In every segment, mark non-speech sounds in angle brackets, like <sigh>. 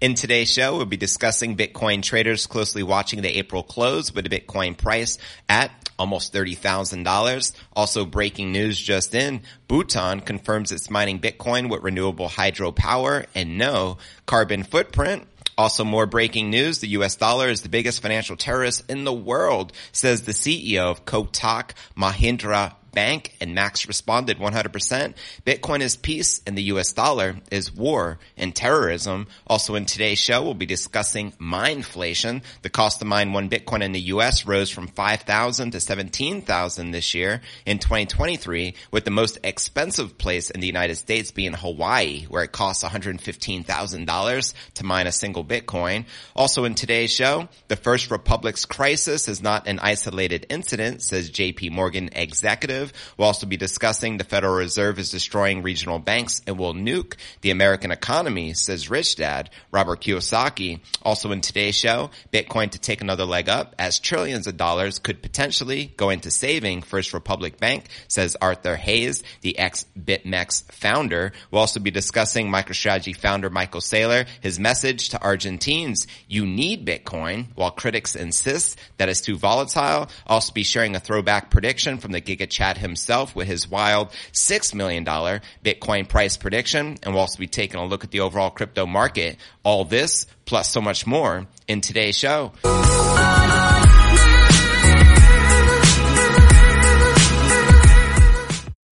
In today's show, we'll be discussing Bitcoin traders closely watching the April close with the Bitcoin price at almost $30,000. Also breaking news just in, Bhutan confirms it's mining Bitcoin with renewable hydropower and no carbon footprint. Also more breaking news, the US dollar is the biggest financial terrorist in the world, says the CEO of Kotak Mahindra Bank and Max responded 100%. Bitcoin is peace and the US dollar is war and terrorism. Also in today's show, we'll be discussing mineflation. The cost to mine one Bitcoin in the US rose from 5,000 to 17,000 this year in 2023 with the most expensive place in the United States being Hawaii where it costs $115,000 to mine a single Bitcoin. Also in today's show, the First Republic's crisis is not an isolated incident, says JP Morgan executive We'll also be discussing the Federal Reserve is destroying regional banks and will nuke the American economy, says Rich Dad Robert Kiyosaki. Also in today's show, Bitcoin to take another leg up as trillions of dollars could potentially go into saving First Republic Bank, says Arthur Hayes, the ex-BitMEX founder. We'll also be discussing MicroStrategy founder Michael Saylor, his message to Argentines, you need Bitcoin, while critics insist that it's too volatile. I'll also be sharing a throwback prediction from the Giga Chad himself with his wild $6 million Bitcoin price prediction. And we'll also be taking a look at the overall crypto market. All this plus so much more in today's show.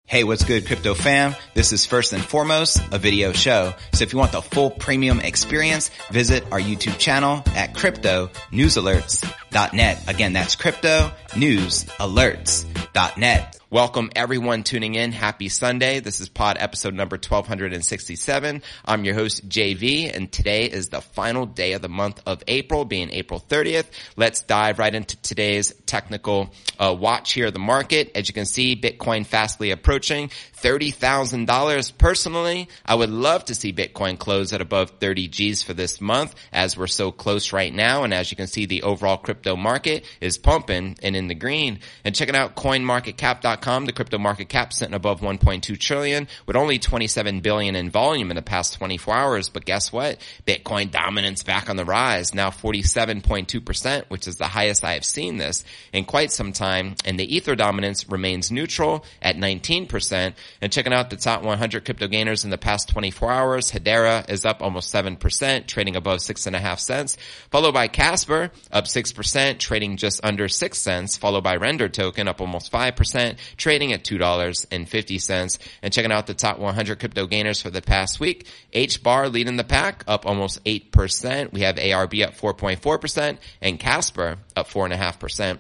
Hey, what's good crypto fam? This is first and foremost a video show. So if you want the full premium experience, visit our YouTube channel at cryptonewsalerts.net. Again, that's cryptonewsalerts.net. Welcome everyone tuning in. Happy Sunday. This is pod episode number 1267. I'm your host JV and today is the final day of the month of April being April 30th. Let's dive right into today's technical uh, watch here of the market. As you can see, Bitcoin fastly approaching $30,000 personally. I would love to see Bitcoin close at above 30 G's for this month as we're so close right now. And as you can see, the overall crypto market is pumping and in the green and checking out coinmarketcap.com the crypto market cap sitting above 1.2 trillion with only 27 billion in volume in the past 24 hours. But guess what? Bitcoin dominance back on the rise, now 47.2%, which is the highest I have seen this in quite some time. And the Ether dominance remains neutral at 19%. And checking out the top 100 crypto gainers in the past 24 hours, Hedera is up almost 7%, trading above six and a half cents, followed by Casper up 6%, trading just under six cents, followed by Render token up almost 5%, trading at $2.50 and checking out the top 100 crypto gainers for the past week. H bar leading the pack up almost 8%. We have ARB up 4.4% and Casper up 4.5%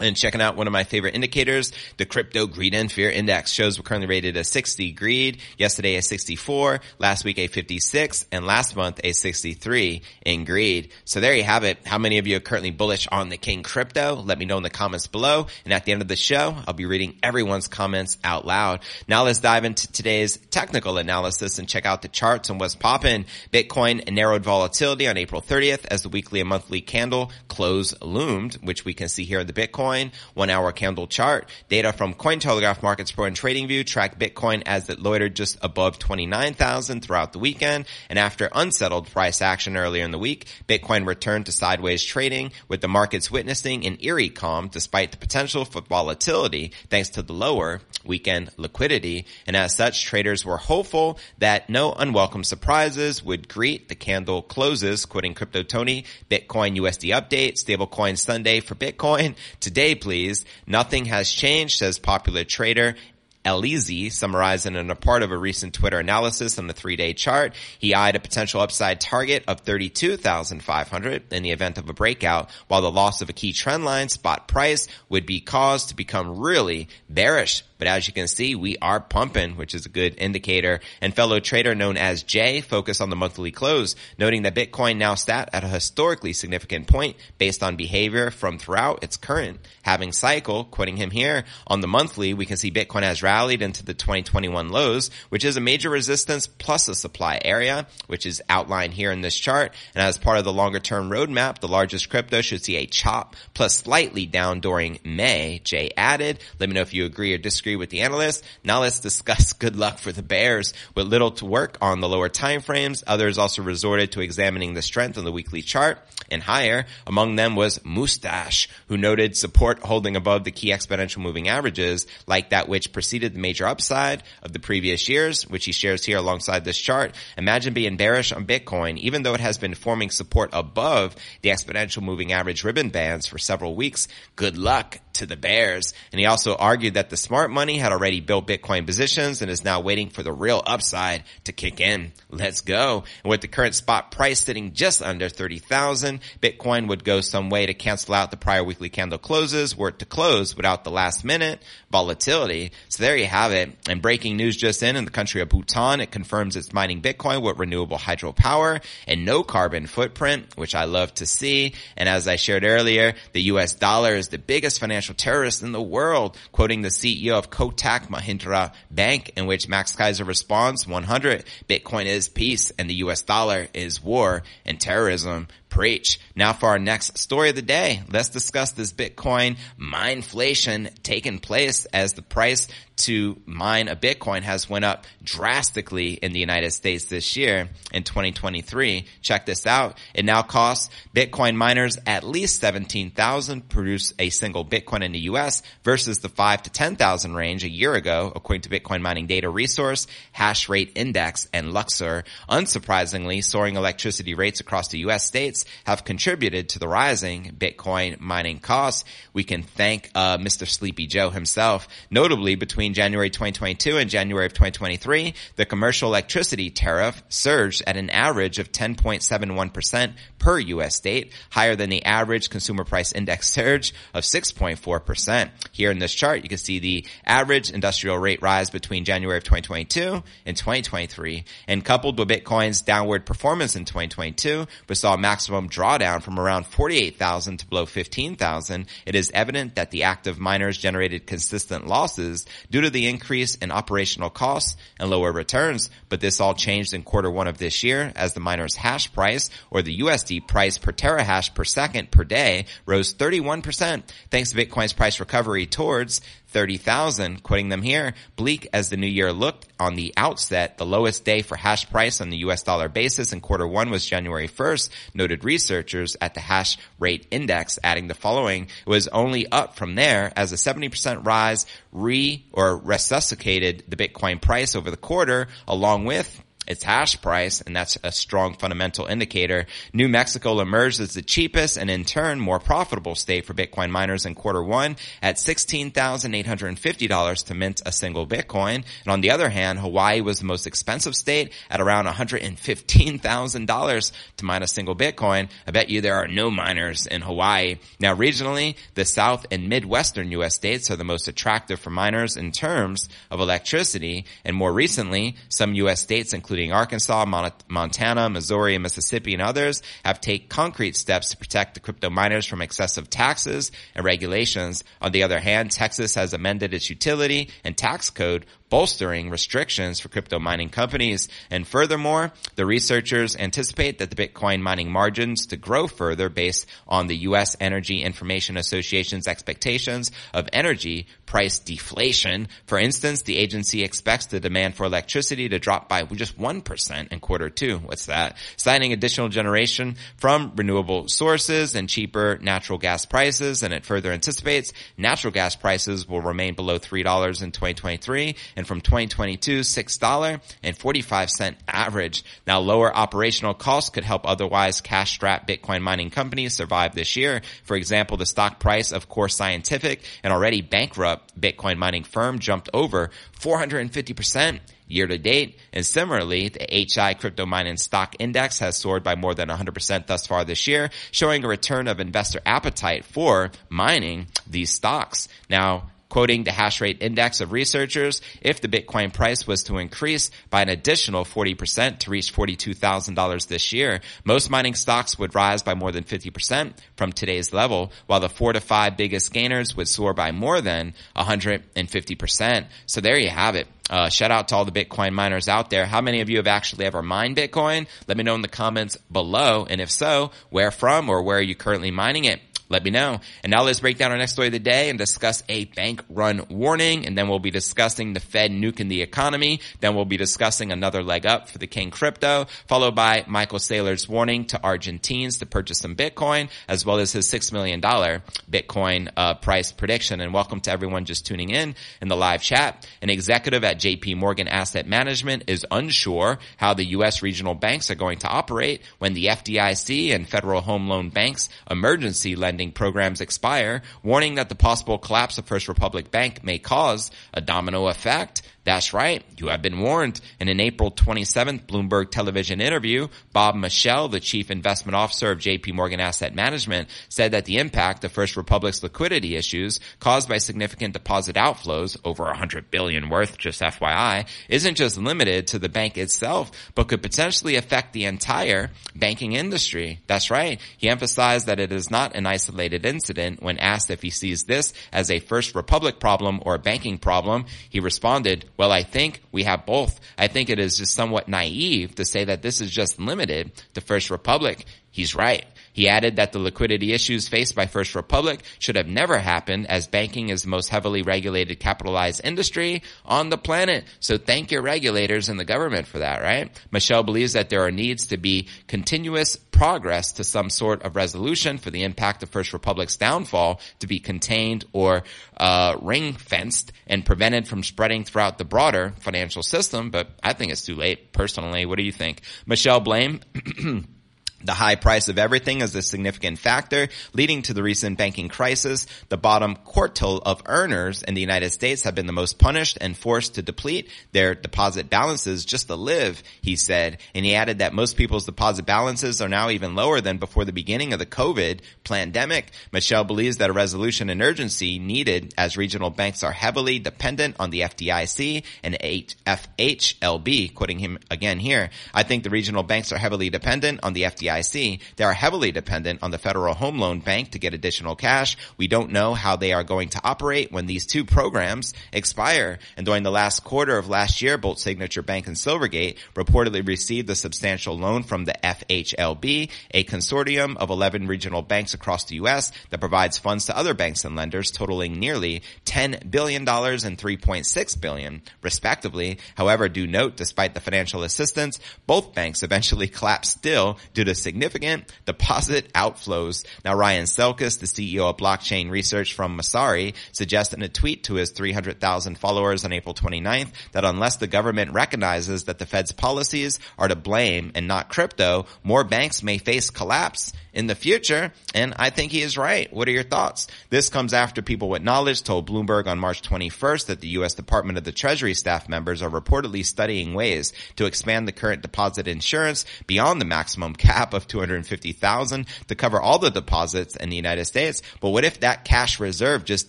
and checking out one of my favorite indicators, the crypto greed and fear index shows we're currently rated a 60 greed, yesterday a 64, last week a 56, and last month a 63 in greed. So there you have it. How many of you are currently bullish on the King crypto? Let me know in the comments below. And at the end of the show, I'll be reading everyone's comments out loud. Now let's dive into today's technical analysis and check out the charts and what's popping. Bitcoin narrowed volatility on April 30th as the weekly and monthly candle close loomed, which we can see here in the Bitcoin Bitcoin, one hour candle chart. Data from Cointelegraph Markets Pro and TradingView track Bitcoin as it loitered just above 29,000 throughout the weekend. And after unsettled price action earlier in the week, Bitcoin returned to sideways trading with the markets witnessing an eerie calm despite the potential for volatility thanks to the lower weekend liquidity. And as such, traders were hopeful that no unwelcome surprises would greet the candle closes, quoting Crypto Tony, Bitcoin USD update, stablecoin Sunday for Bitcoin. <laughs> Today Today, please. Nothing has changed, says popular trader Elizy, summarizing in a part of a recent Twitter analysis on the three-day chart. He eyed a potential upside target of 32,500 in the event of a breakout, while the loss of a key trend line spot price would be caused to become really bearish but as you can see, we are pumping, which is a good indicator. And fellow trader known as Jay focused on the monthly close, noting that Bitcoin now sat at a historically significant point based on behavior from throughout its current halving cycle. Quoting him here on the monthly, we can see Bitcoin has rallied into the 2021 lows, which is a major resistance plus a supply area, which is outlined here in this chart. And as part of the longer term roadmap, the largest crypto should see a chop plus slightly down during May. Jay added, let me know if you agree or disagree with the analyst. Now let's discuss <laughs> good luck for the bears with little to work on the lower time frames. Others also resorted to examining the strength on the weekly chart and higher. Among them was Mustache, who noted support holding above the key exponential moving averages like that which preceded the major upside of the previous years, which he shares here alongside this chart. Imagine being bearish on Bitcoin, even though it has been forming support above the exponential moving average ribbon bands for several weeks. Good luck to the bears. And he also argued that the smart money had already built Bitcoin positions and is now waiting for the real upside to kick in. Let's go. And with the current spot price sitting just under 30,000, Bitcoin would go some way to cancel out the prior weekly candle closes were it to close without the last minute volatility. So there you have it. And breaking news just in in the country of Bhutan, it confirms it's mining Bitcoin with renewable hydropower and no carbon footprint, which I love to see. And as I shared earlier, the US dollar is the biggest financial terrorist in the world, quoting the CEO of Kotak Mahindra Bank, in which Max Keiser responds 100, Bitcoin is peace and the US dollar is war and terrorism. Preach. Now for our next story of the day, let's discuss this Bitcoin mineflation taking place as the price to mine a Bitcoin has went up drastically in the United States this year in 2023. Check this out. It now costs Bitcoin miners at least 17,000 to produce a single Bitcoin in the US versus the 5 to 10,000 range a year ago, according to Bitcoin mining data resource, hash rate index and Luxor. Unsurprisingly, soaring electricity rates across the US states have contributed to the rising Bitcoin mining costs. We can thank uh, Mr. Sleepy Joe himself, notably between January 2022 and January of 2023, the commercial electricity tariff surged at an average of 10.71% per US state, higher than the average consumer price index surge of 6.4%. Here in this chart, you can see the average industrial rate rise between January of 2022 and 2023. And coupled with Bitcoin's downward performance in 2022, we saw a maximum drawdown from around 48,000 to below 15,000. It is evident that the active miners generated consistent losses due to the increase in operational costs and lower returns. But this all changed in quarter one of this year as the miner's hash price or the USD price per terahash per second per day rose 31% thanks to Bitcoin's price recovery towards 30,000, quoting them here. Bleak as the new year looked on the outset, the lowest day for hash price on the US dollar basis in quarter one was January 1st, noted researchers at the hash rate index, adding the following. It was only up from there as a 70% rise re or resuscitated the Bitcoin price over the quarter along with its hash price, and that's a strong fundamental indicator. New Mexico emerged as the cheapest and in turn more profitable state for Bitcoin miners in quarter one at $16,850 to mint a single Bitcoin. And on the other hand, Hawaii was the most expensive state at around $115,000 to mine a single Bitcoin. I bet you there are no miners in Hawaii. Now regionally, the South and Midwestern U.S. states are the most attractive for miners in terms of electricity. And more recently, some U.S. states, including including Arkansas, Montana, Missouri, Mississippi, and others, have taken concrete steps to protect the crypto miners from excessive taxes and regulations. On the other hand, Texas has amended its utility and tax code bolstering restrictions for crypto mining companies. And furthermore, the researchers anticipate that the Bitcoin mining margins to grow further based on the U.S. Energy Information Association's expectations of energy price deflation. For instance, the agency expects the demand for electricity to drop by just 1% in quarter two. What's that? Citing additional generation from renewable sources and cheaper natural gas prices. And it further anticipates natural gas prices will remain below $3 in 2023 and from 2022, $6.45 average. Now lower operational costs could help otherwise cash strapped Bitcoin mining companies survive this year. For example, the stock price of Core Scientific, an already bankrupt Bitcoin mining firm, jumped over 450% year to date. And similarly, the HI crypto mining stock index has soared by more than 100% thus far this year, showing a return of investor appetite for mining these stocks. Now, quoting the hash rate index of researchers, if the Bitcoin price was to increase by an additional 40% to reach $42,000 this year, most mining stocks would rise by more than 50% from today's level, while the four to five biggest gainers would soar by more than 150%. So there you have it. Uh, shout out to all the Bitcoin miners out there. How many of you have actually ever mined Bitcoin? Let me know in the comments below. And if so, where from or where are you currently mining it? let me know. And now let's break down our next story of the day and discuss a bank run warning. And then we'll be discussing the Fed nuking the economy. Then we'll be discussing another leg up for the King crypto, followed by Michael Saylor's warning to Argentines to purchase some Bitcoin, as well as his $6 million Bitcoin uh, price prediction. And welcome to everyone just tuning in in the live chat. An executive at JP Morgan Asset Management is unsure how the U.S. regional banks are going to operate when the FDIC and Federal Home Loan Banks emergency lending programs expire, warning that the possible collapse of First Republic Bank may cause a domino effect that's right. You have been warned. In an April 27th Bloomberg television interview, Bob Michele, the chief investment officer of JP Morgan Asset Management, said that the impact of First Republic's liquidity issues caused by significant deposit outflows, over 100 billion worth, just FYI, isn't just limited to the bank itself, but could potentially affect the entire banking industry. That's right. He emphasized that it is not an isolated incident. When asked if he sees this as a First Republic problem or a banking problem, he responded, well, I think we have both. I think it is just somewhat naive to say that this is just limited to First Republic. He's right. He added that the liquidity issues faced by First Republic should have never happened as banking is the most heavily regulated capitalized industry on the planet. So thank your regulators and the government for that, right? Michele believes that there are needs to be continuous progress to some sort of resolution for the impact of First Republic's downfall to be contained or uh, ring fenced and prevented from spreading throughout the broader financial system. But I think it's too late personally. What do you think? Michele Blame. <clears throat> The high price of everything is a significant factor leading to the recent banking crisis. The bottom quartile of earners in the United States have been the most punished and forced to deplete their deposit balances just to live, he said. And he added that most people's deposit balances are now even lower than before the beginning of the COVID pandemic. Michele believes that a resolution and urgency needed as regional banks are heavily dependent on the FDIC and FHLB, quoting him again here. I think the regional banks are heavily dependent on the FDIC FDIC. They are heavily dependent on the Federal Home Loan Bank to get additional cash. We don't know how they are going to operate when these two programs expire. And during the last quarter of last year, both Signature Bank and Silvergate reportedly received a substantial loan from the FHLB, a consortium of 11 regional banks across the U.S. that provides funds to other banks and lenders totaling nearly $10 billion and $3.6 billion, respectively. However, do note, despite the financial assistance, both banks eventually <laughs> collapsed still due to significant deposit outflows. Now, Ryan Selkis, the CEO of blockchain research from Messari, suggested in a tweet to his 300,000 followers on April 29th that unless the government recognizes that the Fed's policies are to blame and not crypto, more banks may face collapse in the future. And I think he is right. What are your thoughts? This comes after people with knowledge told Bloomberg on March 21st that the U.S. Department of the Treasury staff members are reportedly studying ways to expand the current deposit insurance beyond the maximum cap of 250,000 to cover all the deposits in the United States. But what if that cash reserve just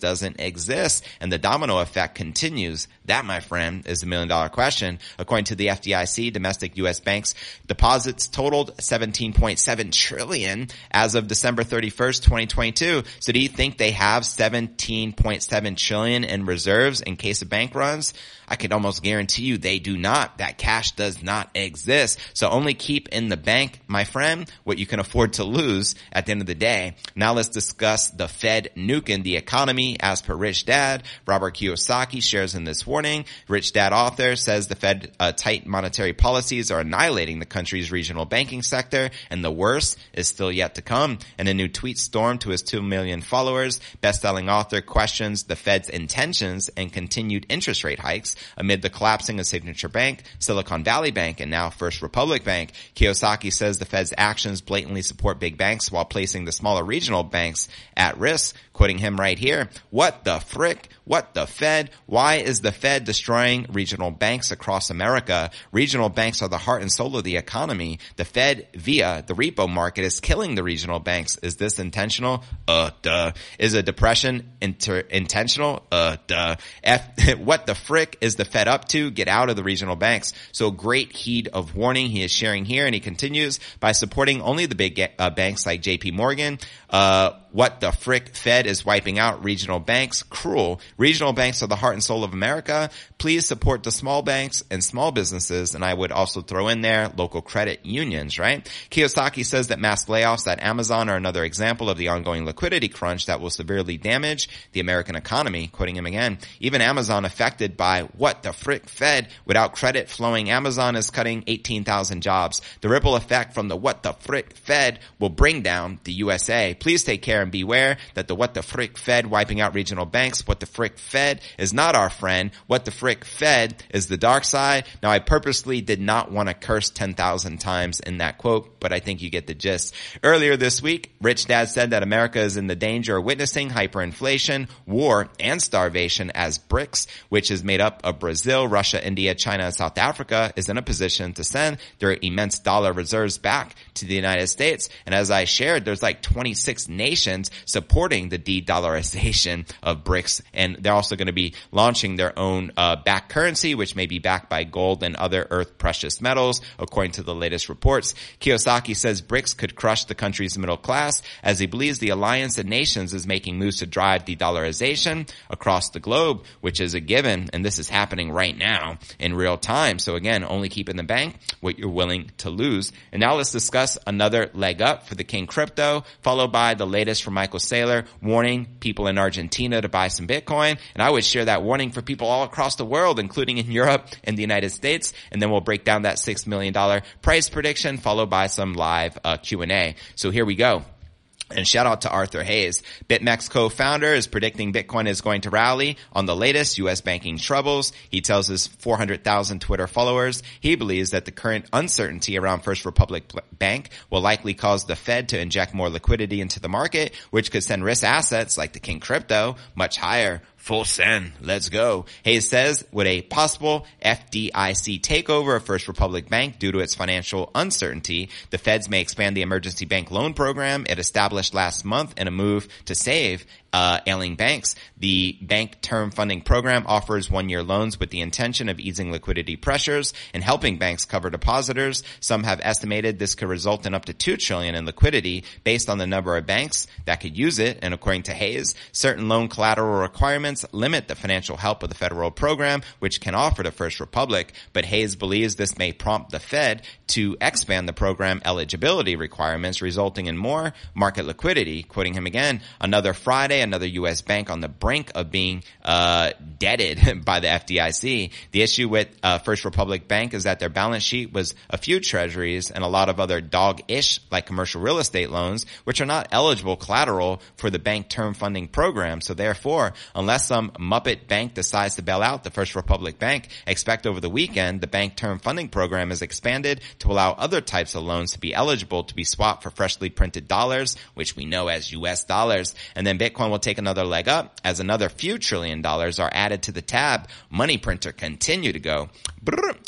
doesn't exist and the domino effect continues? That, my friend, is the million dollar question. According to the FDIC, domestic U.S. banks deposits totaled 17.7 trillion as of December 31st, 2022. So do you think they have 17.7 trillion in reserves in case of bank runs? I could almost guarantee you they do not. That cash does not exist. So only keep in the bank, my friend, what you can afford to lose at the end of the day. Now let's discuss the Fed nuking the economy as per Rich Dad. Robert Kiyosaki shares in this warning. Rich Dad author says the Fed uh, tight monetary policies are annihilating the country's regional banking sector and the worst is still yet to come. In a new tweet storm to his 2 million followers, best-selling author questions the Fed's intentions and continued interest rate hikes amid the collapsing of Signature Bank, Silicon Valley Bank, and now First Republic Bank. Kiyosaki says the Fed's actions blatantly support big banks while placing the smaller regional banks at risk. Quoting him right here, what the frick? What the Fed? Why is the Fed destroying regional banks across America? Regional banks are the heart and soul of the economy. The Fed via the repo market is killing the regional banks. Is this intentional? Uh, duh. Is a depression inter- intentional? Uh, duh. F- <laughs> what the frick is the Fed up to? Get out of the regional banks. So great heed of warning he is sharing here and he continues by supporting only the big uh, banks like JP Morgan, uh, what the frick Fed is wiping out regional banks. Cruel. Regional banks are the heart and soul of America. Please support the small banks and small businesses. And I would also throw in there local credit unions, right? Kiyosaki says that mass layoffs at Amazon are another example of the ongoing liquidity crunch that will severely damage the American economy. Quoting him again, even Amazon affected by what the frick Fed without credit flowing Amazon is cutting 18,000 jobs. The ripple effect from the what the frick Fed will bring down the USA. Please take care and beware that the what the frick Fed wiping out regional banks, what the frick Fed is not our friend. What the frick Fed is the dark side. Now I purposely did not want to curse 10,000 times in that quote, but I think you get the gist. Earlier this week, Rich Dad said that America is in the danger of witnessing hyperinflation, war, and starvation as BRICS, which is made up of Brazil, Russia, India, China, and South Africa, is in a position to send their immense dollar reserves back to the United States. And as I shared, there's like 26 nations supporting the de-dollarization of BRICS. And they're also going to be launching their own uh, back currency, which may be backed by gold and other earth precious metals, according to the latest reports. Kiyosaki says BRICS could crush the country's middle class as he believes the alliance of nations is making moves to drive de-dollarization across the globe, which is a given. And this is happening right now in real time. So again, only keep in the bank what you're willing to lose. And now let's discuss another leg up for the King crypto, followed by the latest from Michael Saylor warning people in Argentina to buy some Bitcoin. And I would share that warning for people all across the world, including in Europe and the United States. And then we'll break down that $6 million price prediction followed by some live uh, Q&A. So here we go. And shout out to Arthur Hayes. BitMEX co-founder is predicting Bitcoin is going to rally on the latest U.S. banking troubles. He tells his 400,000 Twitter followers he believes that the current uncertainty around First Republic Bank will likely cause the Fed to inject more liquidity into the market, which could send risk assets like the King crypto much higher. Full send. Let's go. Hayes says with a possible FDIC takeover of First Republic Bank due to its financial uncertainty, the feds may expand the emergency bank loan program it established last month in a move to save uh, ailing banks. The bank term funding program offers one-year loans with the intention of easing liquidity pressures and helping banks cover depositors. Some have estimated this could result in up to two trillion in liquidity based on the number of banks that could use it. And according to Hayes, certain loan collateral requirements limit the financial help of the federal program, which can offer to First Republic. But Hayes believes this may prompt the Fed to expand the program eligibility requirements, resulting in more market liquidity. Quoting him again, another Friday, another U.S. bank on the brink of being uh, deaded <laughs> by the FDIC. The issue with uh, First Republic Bank is that their balance sheet was a few treasuries and a lot of other dog-ish, like commercial real estate loans, which are not eligible collateral for the bank term funding program. So therefore, unless some Muppet bank decides to bail out the First Republic Bank, expect over the weekend the bank term funding program is expanded to allow other types of loans to be eligible to be swapped for freshly printed dollars, which we know as US dollars. And then Bitcoin will take another leg up as another few trillion dollars are added to the tab. Money printer continue to go.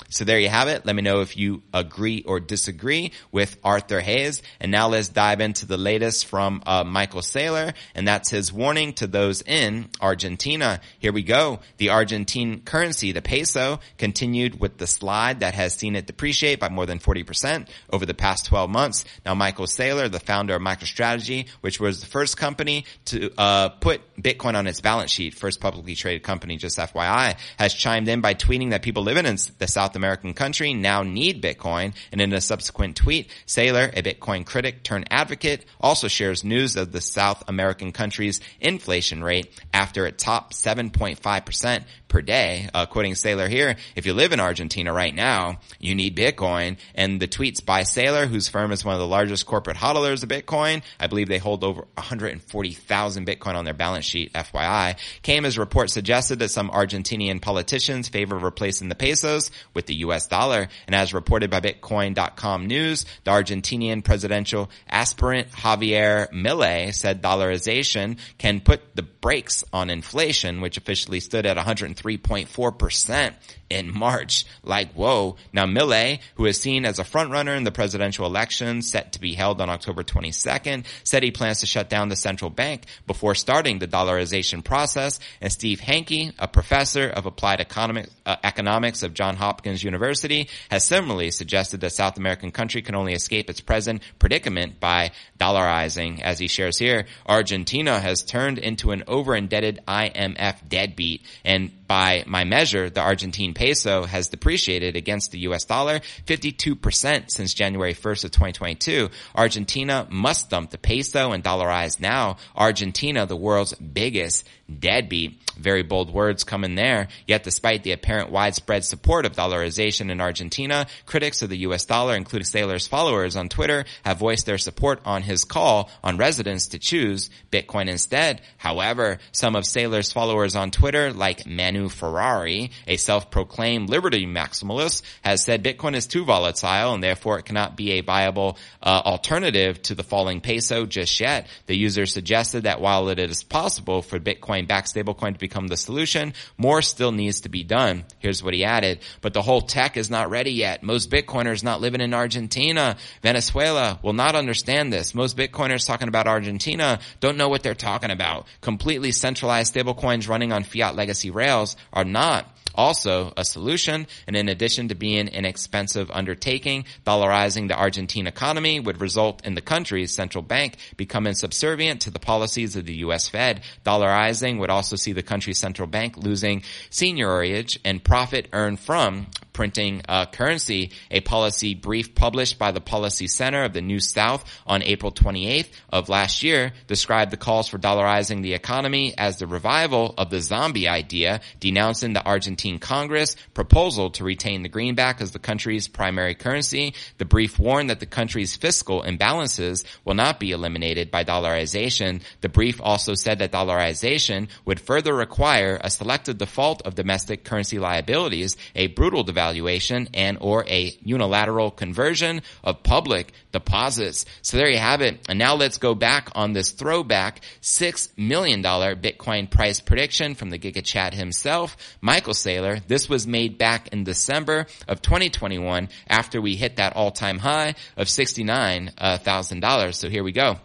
So there you have it. Let me know if you agree or disagree with Arthur Hayes. And now let's dive into the latest from uh, Michael Saylor, and that's his warning to those in Argentina. Here we go. The Argentine currency, the peso, continued with the slide that has seen it depreciate by more than 40% over the past 12 months. Now, Michael Saylor, the founder of MicroStrategy, which was the first company to uh, put Bitcoin on its balance sheet, first publicly traded company, just FYI, has chimed in by tweeting that people living in the South American country now need Bitcoin. And in a subsequent tweet, Saylor, a Bitcoin critic turned advocate, also shares news of the South American country's inflation rate after it topped 7.5% per day. Uh, quoting Saylor here, if you live in Argentina right now, you need Bitcoin. And the tweets by Saylor, whose firm is one of the largest corporate hodlers of Bitcoin, I believe they hold over 140,000 Bitcoin Bitcoin on their balance sheet, FYI, came as reports suggested that some Argentinian politicians favor replacing the pesos with the US dollar. And as reported by Bitcoin.com news, the Argentinian presidential aspirant Javier Milei said dollarization can put the brakes on inflation, which officially stood at 103.4% in March. Like, whoa. Now Milei, who is seen as a frontrunner in the presidential election set to be held on October 22nd, said he plans to shut down the central bank before starting the dollarization process. And Steve Hanke, a professor of applied economics, uh, economics of Johns Hopkins University, has similarly suggested that South American country can only escape its present predicament by dollarizing. As he shares here, Argentina has turned into an over-indebted IMF deadbeat and by my measure, the Argentine peso has depreciated against the US dollar 52% since January 1st of 2022. Argentina must dump the peso and dollarize now. Argentina, the world's biggest deadbeat. Very bold words come in there. Yet despite the apparent widespread support of dollarization in Argentina, critics of the US dollar, including Saylor's followers on Twitter, have voiced their support on his call on residents to choose Bitcoin instead. However, some of Saylor's followers on Twitter, like Manu Ferrari, a self-proclaimed liberty maximalist, has said Bitcoin is too volatile and therefore it cannot be a viable uh, alternative to the falling peso just yet. The user suggested that while it is possible for Bitcoin backed stablecoin to become the solution, more still needs to be done. Here's what he added. But the whole tech is not ready yet. Most Bitcoiners not living in Argentina, Venezuela will not understand this. Most Bitcoiners talking about Argentina don't know what they're talking about. Completely centralized stablecoins running on fiat legacy rails are not also a solution. And in addition to being an expensive undertaking, dollarizing the Argentine economy would result in the country's central bank becoming subservient to the policies of the U.S. Fed. Dollarizing would also see the country's central bank losing seigniorage and profit earned from printing uh, currency. A policy brief published by the Policy Center of the New South on April 28th of last year described the calls for dollarizing the economy as the revival of the zombie idea, denouncing the Argentine Congress proposal to retain the greenback as the country's primary currency. The brief warned that the country's fiscal imbalances will not be eliminated by dollarization. The brief also said that dollarization would further require a selective default of domestic currency liabilities, a brutal devaluation and or a unilateral conversion of public deposits. So there you have it. And now let's go back on this throwback $6 million Bitcoin price prediction from the GigaChad himself, Michael Saylor. This was made back in December of 2021 after we hit that all-time high of $69,000. Uh, so here we go.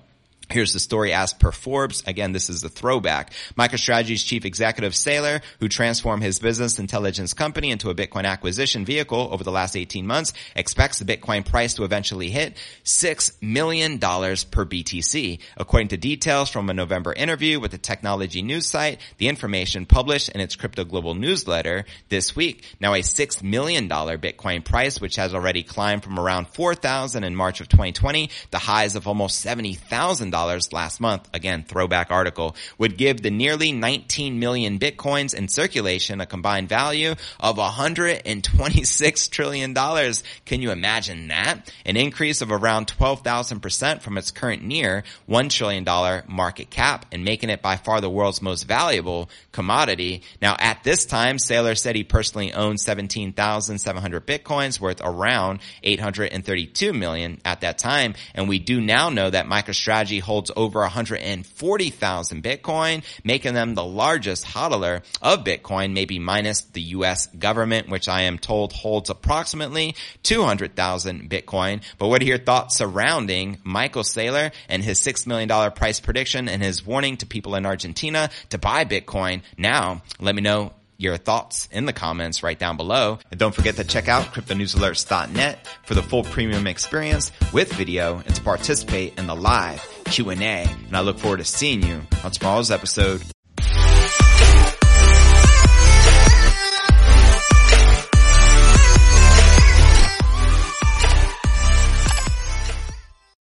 Here's the story as per Forbes. Again, this is a throwback. MicroStrategy's chief executive Saylor, who transformed his business intelligence company into a Bitcoin acquisition vehicle over the last 18 months, expects the Bitcoin price to eventually hit $6 million per BTC. According to details from a November interview with the technology news site, the information published in its Crypto Global newsletter this week. Now a $6 million Bitcoin price, which has already climbed from around 4,000 in March of 2020 to highs of almost 70,000 last month, again, throwback article, would give the nearly 19 million bitcoins in circulation a combined value of 126 trillion dollars. Can you imagine that? An increase of around 12,000% from its current near $1 trillion market cap and making it by far the world's most valuable commodity. Now at this time, Saylor said he personally owned 17,700 bitcoins worth around 832 million at that time. And we do now know that MicroStrategy holds over 140,000 Bitcoin, making them the largest hodler of Bitcoin, maybe minus the US government, which I am told holds approximately 200,000 Bitcoin. But what are your thoughts surrounding Michael Saylor and his $6 million price prediction and his warning to people in Argentina to buy Bitcoin now? Let me know your thoughts in the comments right down below. And don't forget to check out cryptonewsalerts.net for the full premium experience with video and to participate in the live Q&A. And I look forward to seeing you on tomorrow's episode.